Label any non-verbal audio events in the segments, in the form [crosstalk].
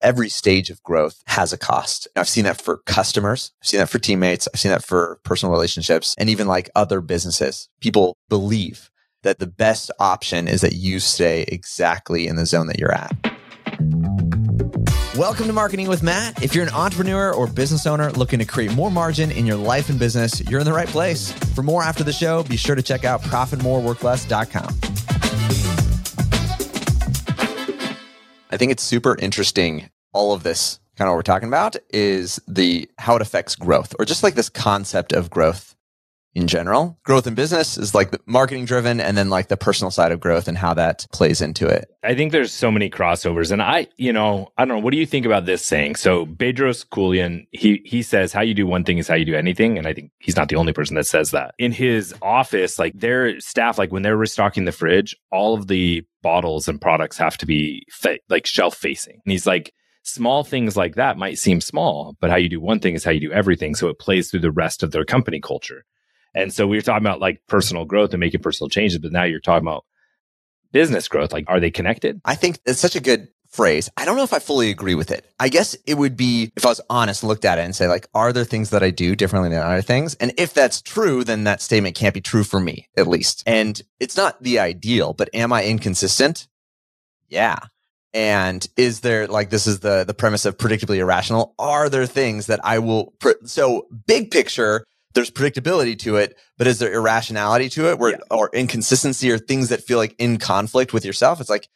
every stage of growth has a cost. I've seen that for customers. I've seen that for teammates. I've seen that for personal relationships and even like other businesses. People believe that the best option is that you stay exactly in the zone that you're at. Welcome to Marketing with Matt. If you're an entrepreneur or business owner looking to create more margin in your life and business, you're in the right place. For more after the show, be sure to check out profitmoreworkless.com. I think it's super interesting. All of this kind of what we're talking about is the how it affects growth or just like this concept of growth in general. Growth in business is like marketing driven and then like the personal side of growth and how that plays into it. I think there's so many crossovers. And I, you know, I don't know, what do you think about this saying? So Bedros Keuilian, he he says how you do one thing is how you do anything. And I think he's not the only person that says that. In his office, like their staff, like when they're restocking the fridge, all of the bottles and products have to be fa- like shelf facing. And he's like, small things like that might seem small, but how you do one thing is how you do everything. So it plays through the rest of their company culture. And so we were talking about like personal growth and making personal changes, but now you're talking about business growth. Like, are they connected? I think it's such a good phrase. I don't know if I fully agree with it. I guess it would be if I was honest, looked at it and say like, are there things that I do differently than other things? And if that's true, then that statement can't be true for me, at least. And it's not the ideal, but am I inconsistent? Yeah. And is there like this is the the premise of predictably irrational? Are there things that I will pre- so big picture there's predictability to it, but is there irrationality to it where, yeah. or inconsistency or things that feel like in conflict with yourself? It's like,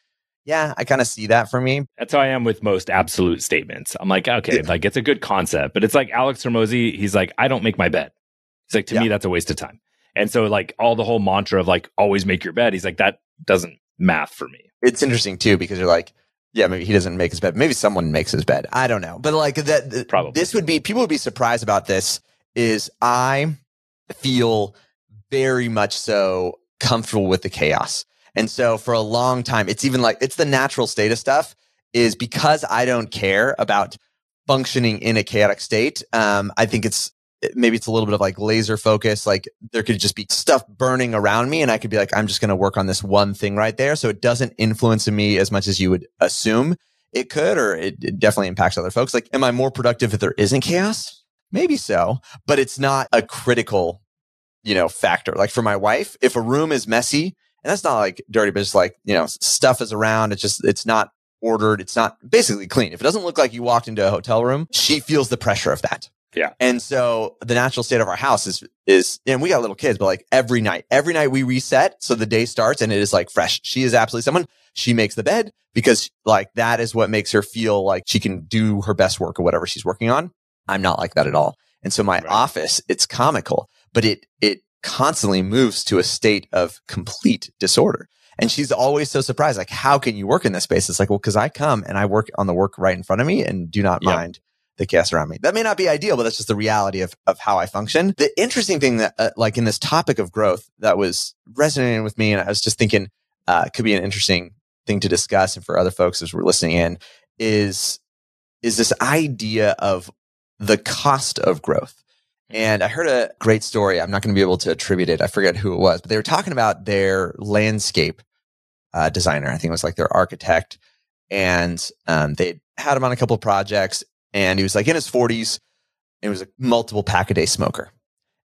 yeah, I kind of see that for me. That's how I am with most absolute statements. I'm like, okay, yeah. like it's a good concept, but it's like Alex Hormozi, he's like, I don't make my bed. He's like, to yeah. me, that's a waste of time. And so, like, all the whole mantra of like, always make your bed, he's like, that doesn't math for me. It's interesting too, because you're like, yeah, maybe he doesn't make his bed. Maybe someone makes his bed. I don't know. But like that, probably this would be, people would be surprised about this is I feel very much so comfortable with the chaos. And so for a long time, it's even like it's the natural state of stuff is because I don't care about functioning in a chaotic state. Um, I think it's maybe it's a little bit of like laser focus. Like there could just be stuff burning around me and I could be like, I'm just going to work on this one thing right there. So it doesn't influence me as much as you would assume it could, or it, it definitely impacts other folks. Like, am I more productive if there isn't chaos? Maybe so, but it's not a critical, you know, factor. Like for my wife, if a room is messy, and that's not like dirty, but it's like, you know, stuff is around. It's just, it's not ordered. It's not basically clean. If it doesn't look like you walked into a hotel room, she feels the pressure of that. Yeah. And so the natural state of our house is, is, and we got little kids, but like every night, every night we reset. So the day starts and it is like fresh. She is absolutely someone. She makes the bed because like that is what makes her feel like she can do her best work or whatever she's working on. I'm not like that at all. And so my right. office, it's comical, but it, it constantly moves to a state of complete disorder. And she's always so surprised, like, how can you work in this space? It's like, well, cause I come and I work on the work right in front of me and do not yep. mind the chaos around me. That may not be ideal, but that's just the reality of, of how I function. The interesting thing that, uh, like in this topic of growth that was resonating with me, and I was just thinking, uh, could be an interesting thing to discuss and for other folks as we're listening in is, is this idea of the cost of growth. And I heard a great story. I'm not going to be able to attribute it. I forget who it was, but they were talking about their landscape uh, designer. I think it was like their architect. And um, they had him on a couple of projects. And he was like in his 40s. And he was a multiple pack a day smoker.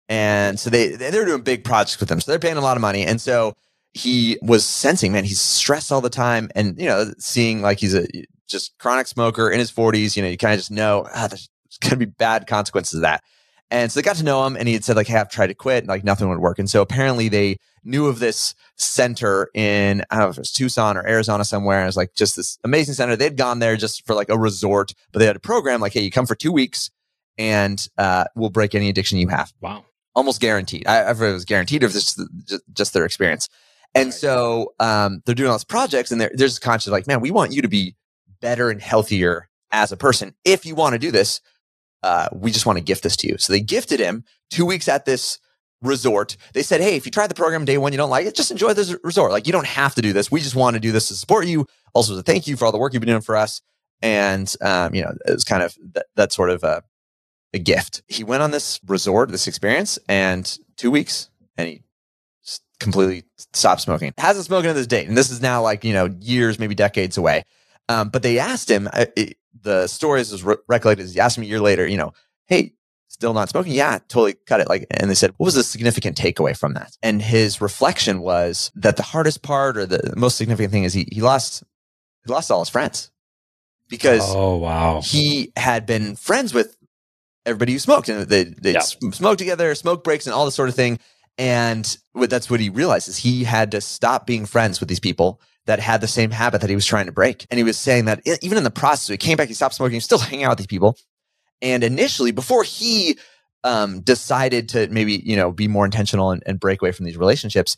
And so they, they're doing big projects with him. So they're paying a lot of money. And so he was sensing, man, he's stressed all the time. And, you know, seeing like he's a just chronic smoker in his 40s, you know, you kind of just know ah, there's [laughs] going to be bad consequences of that. And so they got to know him and he had said like, Hey, I've tried to quit and like nothing would work. And so apparently they knew of this center in, I don't know if it was Tucson or Arizona somewhere. And it was like just this amazing center. They'd gone there just for like a resort, but they had a program like, Hey, you come for two weeks and, uh, we'll break any addiction you have. Wow. Almost guaranteed. I, I it was guaranteed or if this just, just their experience. And so, um, they're doing all these projects and they're, they're just conscious like, man, we want you to be better and healthier as a person. If you want to do this, uh, we just want to gift this to you. So they gifted him two weeks at this resort. They said, Hey, if you try the program day one, you don't like it, just enjoy this resort. Like you don't have to do this. We just want to do this to support you. Also to thank you for all the work you've been doing for us. And, um, you know, it was kind of that, that sort of a, a gift. He went on this resort, this experience and two weeks and he completely stopped smoking. Hasn't smoked to this date. And this is now like, you know, years, maybe decades away. Um, but they asked him, uh, it, the story is re- recollected. He asked him a year later, you know, hey, still not smoking? Yeah, totally cut it. Like, and they said, what was the significant takeaway from that? And his reflection was that the hardest part or the most significant thing is he, he lost, he lost all his friends because oh wow he had been friends with everybody who smoked and they they yeah. smoke together smoke breaks and all this sort of thing and that's what he realizes he had to stop being friends with these people that had the same habit that he was trying to break and he was saying that even in the process he came back he stopped smoking he was still hanging out with these people and initially, before he um, decided to maybe you know be more intentional and, and break away from these relationships,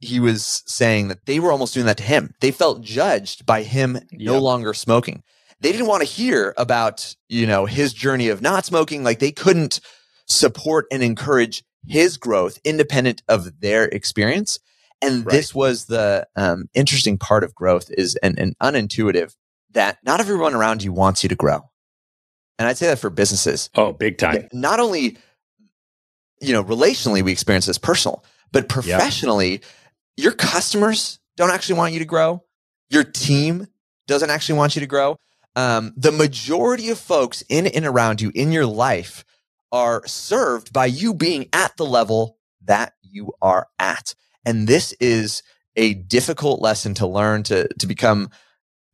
he was saying that they were almost doing that to him. They felt judged by him yep. no longer smoking. They didn't want to hear about you know his journey of not smoking. Like they couldn't support and encourage his growth independent of their experience. And right. this was the um, interesting part of growth is and, and unintuitive that not everyone around you wants you to grow. And I'd say that for businesses. Oh, big time. Not only, you know, relationally, we experience this personal, but professionally, yep. your customers don't actually want you to grow. Your team doesn't actually want you to grow. Um, the majority of folks in and around you in your life are served by you being at the level that you are at. And this is a difficult lesson to learn to, to become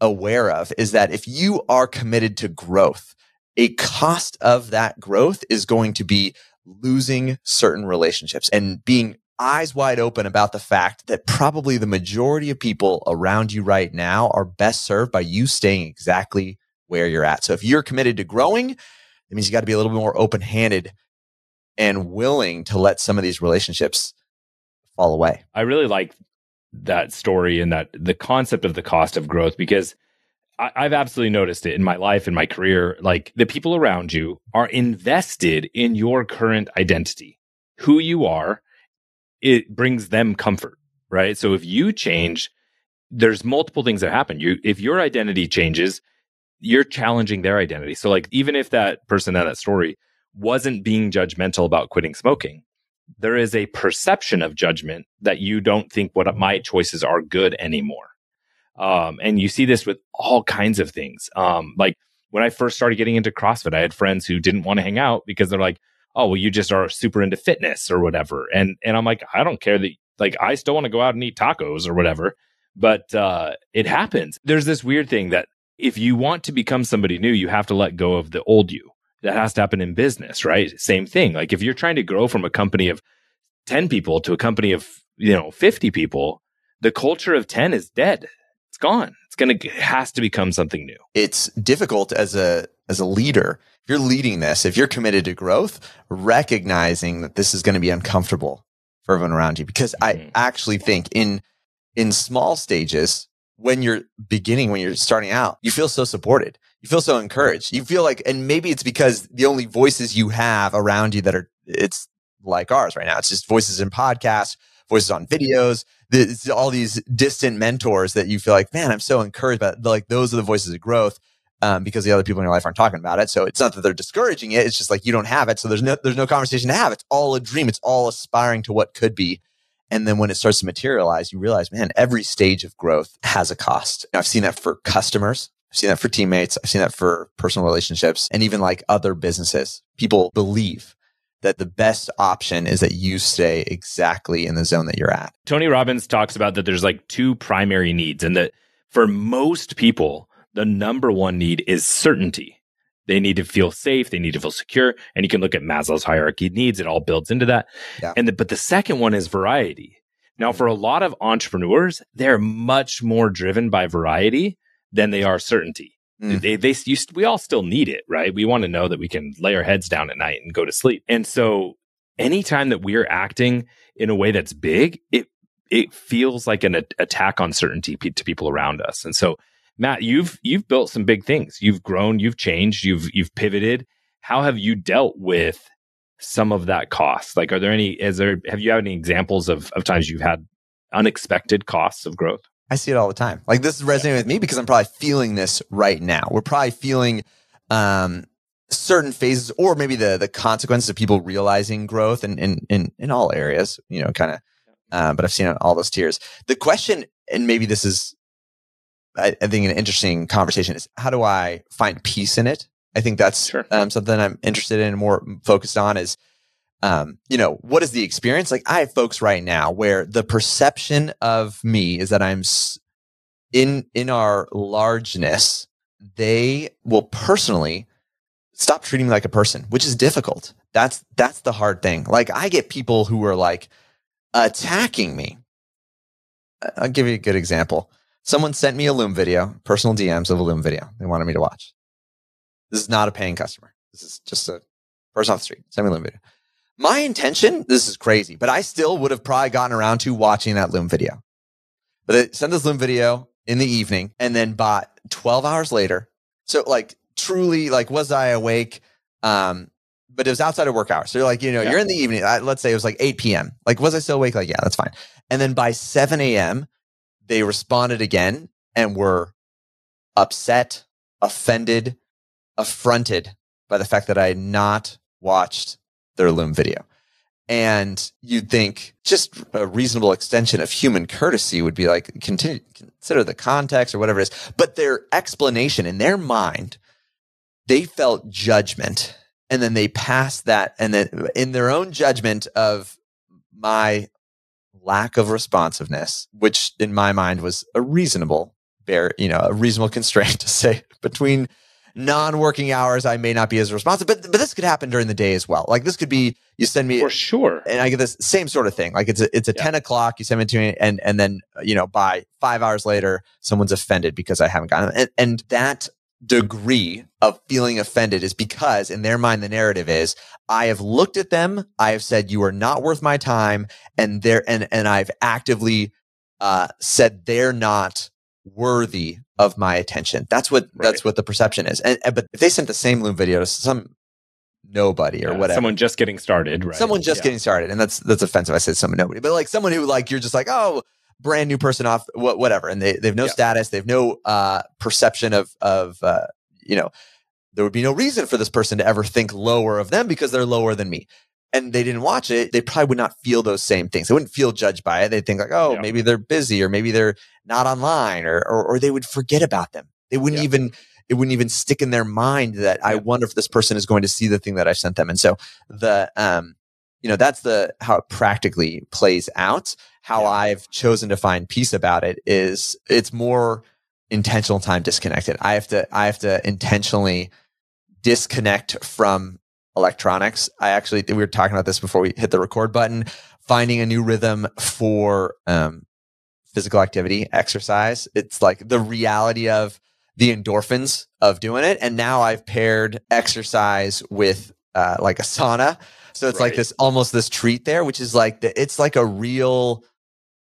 aware of is that if you are committed to growth, a cost of that growth is going to be losing certain relationships and being eyes wide open about the fact that probably the majority of people around you right now are best served by you staying exactly where you're at. So if you're committed to growing, it means you got to be a little bit more open handed and willing to let some of these relationships fall away. I really like that story and that the concept of the cost of growth because I, I've absolutely noticed it in my life, in my career. Like the people around you are invested in your current identity, who you are. It brings them comfort, right? So if you change, there's multiple things that happen. You, if your identity changes, you're challenging their identity. So like, even if that person at that story wasn't being judgmental about quitting smoking, there is a perception of judgment that you don't think what my choices are good anymore. Um, and you see this with all kinds of things. Um, like when I first started getting into CrossFit, I had friends who didn't want to hang out because they're like, "Oh, well, you just are super into fitness or whatever." And and I'm like, I don't care that like I still want to go out and eat tacos or whatever. But uh, it happens. There's this weird thing that if you want to become somebody new, you have to let go of the old you. That has to happen in business, right? Same thing. Like if you're trying to grow from a company of 10 people to a company of, you know, 50 people, the culture of 10 is dead it's gone. It's going to has to become something new. It's difficult as a as a leader. If you're leading this, if you're committed to growth, recognizing that this is going to be uncomfortable for everyone around you because mm-hmm. I actually think in in small stages when you're beginning when you're starting out, you feel so supported. You feel so encouraged. You feel like and maybe it's because the only voices you have around you that are it's like ours right now. It's just voices in podcasts, voices on videos, the, all these distant mentors that you feel like, man, I'm so encouraged by. Like those are the voices of growth. Um, because the other people in your life aren't talking about it. So it's not that they're discouraging it. It's just like you don't have it. So there's no there's no conversation to have. It's all a dream. It's all aspiring to what could be. And then when it starts to materialize, you realize, man, every stage of growth has a cost. I've seen that for customers. I've seen that for teammates. I've seen that for personal relationships and even like other businesses. People believe that the best option is that you stay exactly in the zone that you're at. Tony Robbins talks about that there's like two primary needs, and that for most people, the number one need is certainty. They need to feel safe. They need to feel secure. And you can look at Maslow's hierarchy needs. It all builds into that. Yeah. And the, but the second one is variety. Now, mm-hmm. for a lot of entrepreneurs, they're much more driven by variety than they are certainty. Mm. They, they, you, we all still need it, right? We want to know that we can lay our heads down at night and go to sleep. And so anytime that we're acting in a way that's big, it, it feels like an a- attack on certainty to people around us. And so, Matt, you've, you've built some big things. You've grown, you've changed, you've, you've pivoted. How have you dealt with some of that cost? Like, are there any, is there, have you had any examples of, of times you've had unexpected costs of growth? I see it all the time. Like this is resonating with me because I'm probably feeling this right now. We're probably feeling um, certain phases, or maybe the the consequences of people realizing growth in in in, in all areas. You know, kind of. Uh, but I've seen it all those tiers. The question, and maybe this is I, I think an interesting conversation is how do I find peace in it? I think that's Sure. um, something I'm interested in and more focused on is, um, you know, what is the experience? Like I have folks right now where the perception of me is that I'm in, in our largeness, they will personally stop treating me like a person, which is difficult. That's, that's the hard thing. Like I get people who are like attacking me. I'll give you a good example. Someone sent me a Loom video, personal DMs of a Loom video they wanted me to watch. This is not a paying customer. This is just a person off the street. Send me a Loom video. My intention, this is crazy, but I still would have probably gotten around to watching that Loom video. But they sent this Loom video in the evening and then bought 12 hours later. So like truly, like was I awake? Um, but it was outside of work hours. So you're like, you know, Yeah. you're in the evening. I, let's say it was like 8 p.m. Like, was I still awake? Like, yeah, that's fine. And then by 7 a.m., they responded again and were upset, offended, affronted by the fact that I had not watched their Loom video. And you'd think just a reasonable extension of human courtesy would be like, continue, consider the context or whatever it is. But their explanation in their mind, they felt judgment. And then they passed that. And then in their own judgment of my lack of responsiveness, which in my mind was a reasonable bear, you know, a reasonable [laughs] constraint to say between non-working hours, I may not be as responsive, but but this could happen during the day as well. Like this could be you send me For sure. and I get this same sort of thing. Like it's a, it's a Yeah. 10 o'clock, you send it to me and, and then, you know, by five hours later, someone's offended because I haven't gotten it. And, and that degree of feeling offended is because in their mind, the narrative is I have looked at them. I have said, you are not worth my time. And they're, and, and I've actively, uh, said they're not worthy of my attention. That's what, that's what the perception is. And, and- but if they sent the same Loom video to some nobody or Yeah, whatever, Someone just getting started, right? someone just Yeah. getting started and that's that's offensive i said someone nobody but like someone who like you're just like oh brand new person off what whatever and they, they have no Yeah. status they have no uh perception of of uh you know there would be no reason for this person to ever think lower of them because they're lower than me and they didn't watch it they probably would not feel those same things they wouldn't feel judged by it they'd think like oh Yeah. maybe they're busy or maybe they're not online or or, or they would forget about them they wouldn't Yeah. even it wouldn't even stick in their mind that I wonder if this person is going to see the thing that I sent them. And so the um you know that's the how it practically plays out. How Yeah. I've chosen to find peace about it is it's more intentional time disconnected. I have to I have to intentionally disconnect from electronics. I actually we were talking about this before we hit the record button. Finding a new rhythm for um, physical activity, exercise. It's like the reality of the endorphins of doing it. And now I've paired exercise with uh, like a sauna. So it's like this almost this treat there, which is like the, it's like a real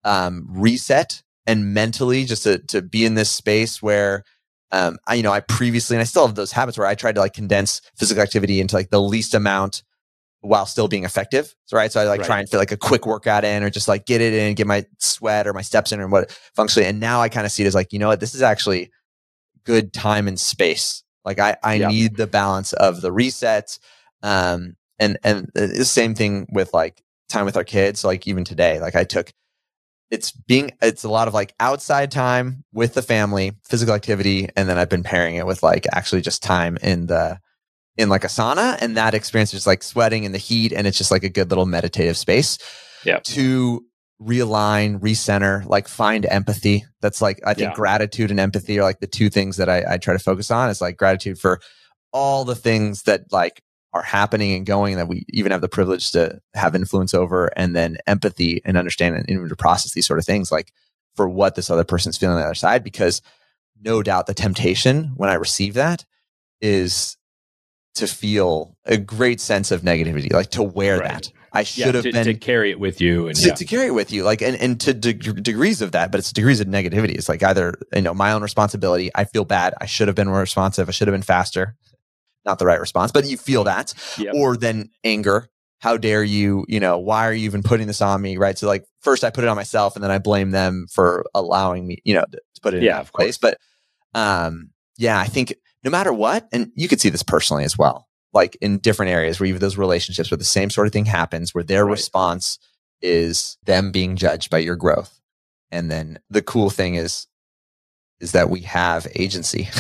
um, reset and mentally just to to be in this space where um, I you know I previously and I still have those habits where I tried to like condense physical activity into like the least amount while still being effective. So right, so I like Right. try and fit like a quick workout in or just like get it in, get my sweat or my steps in or what functionally. And now I kind of see it as like you know what this is actually good time and space. Like I I Yeah. need the balance of the resets. Um, and and the same thing with like time with our kids. Like even today, like I took it's being it's a lot of like outside time with the family, physical activity, and then I've been pairing it with like actually just time in the in like a sauna, and that experience is like sweating in the heat, and it's just like a good little meditative space. Yeah. To realign, recenter, like find empathy. That's like I think Yeah. gratitude and empathy are like the two things that I, I try to focus on. Is like gratitude for all the things that like are happening and going that we even have the privilege to have influence over and then empathy and understand and even to process these sort of things like for what this other person's feeling on the other side because no doubt the temptation when i receive that is to feel a great sense of negativity like to wear Right. that i Yeah, should have to, been to carry it with you, and to, yeah. to carry it with you like and, and to deg- degrees of that but it's degrees of negativity it's like either you know my own responsibility i feel bad i should have been more responsive i should have been faster not the right response but you feel that Yep. or then anger how dare you you know why are you even putting this on me right so like first i put it on myself and then i blame them for allowing me you know to, to put it in Yeah, that of place but um yeah i think no matter what and you could see this personally as well like in different areas where you have those relationships where the same sort of thing happens where their Right. response is them being judged by your growth and then the cool thing is is that we have agency. [laughs]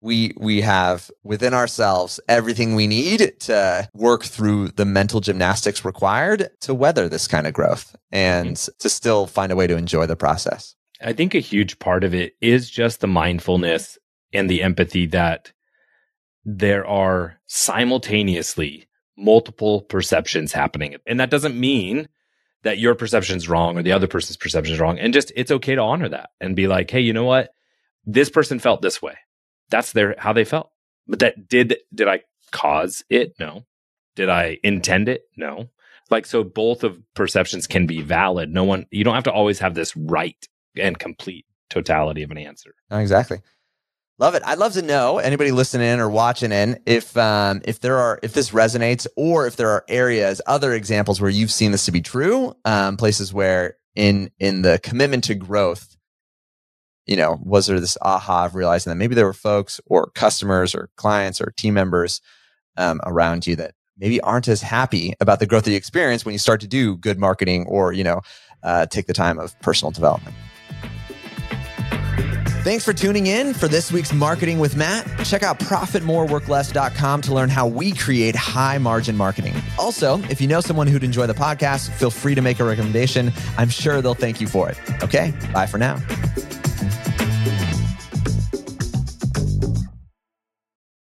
we we have within ourselves everything we need to work through the mental gymnastics required to weather this kind of growth and mm-hmm. to still find a way to enjoy the process. I think a huge part of it is just the mindfulness and the empathy that there are simultaneously multiple perceptions happening. And that doesn't mean that your perception is wrong or the other person's perception is wrong. And just it's okay to honor that and be like, hey, you know what? This person felt this way. That's their how they felt. But that did did I cause it? No. Did I intend it? No. Like so both of perceptions can be valid. No one you don't have to always have this right and complete totality of an answer. Exactly. Love it. I'd love to know anybody listening or watching in if um, if there are if this resonates or if there are areas, other examples where you've seen this to be true, um, places where in in the commitment to growth, you know, was there this aha of realizing that maybe there were folks or customers or clients or team members um, around you that maybe aren't as happy about the growth that you experience when you start to do good marketing or you know uh, take the time of personal development. Thanks for tuning in for this week's Marketing with Matt. Check out profitmoreworkless.com to learn how we create high margin marketing. Also, if you know someone who'd enjoy the podcast, feel free to make a recommendation. I'm sure they'll thank you for it. Okay, bye for now.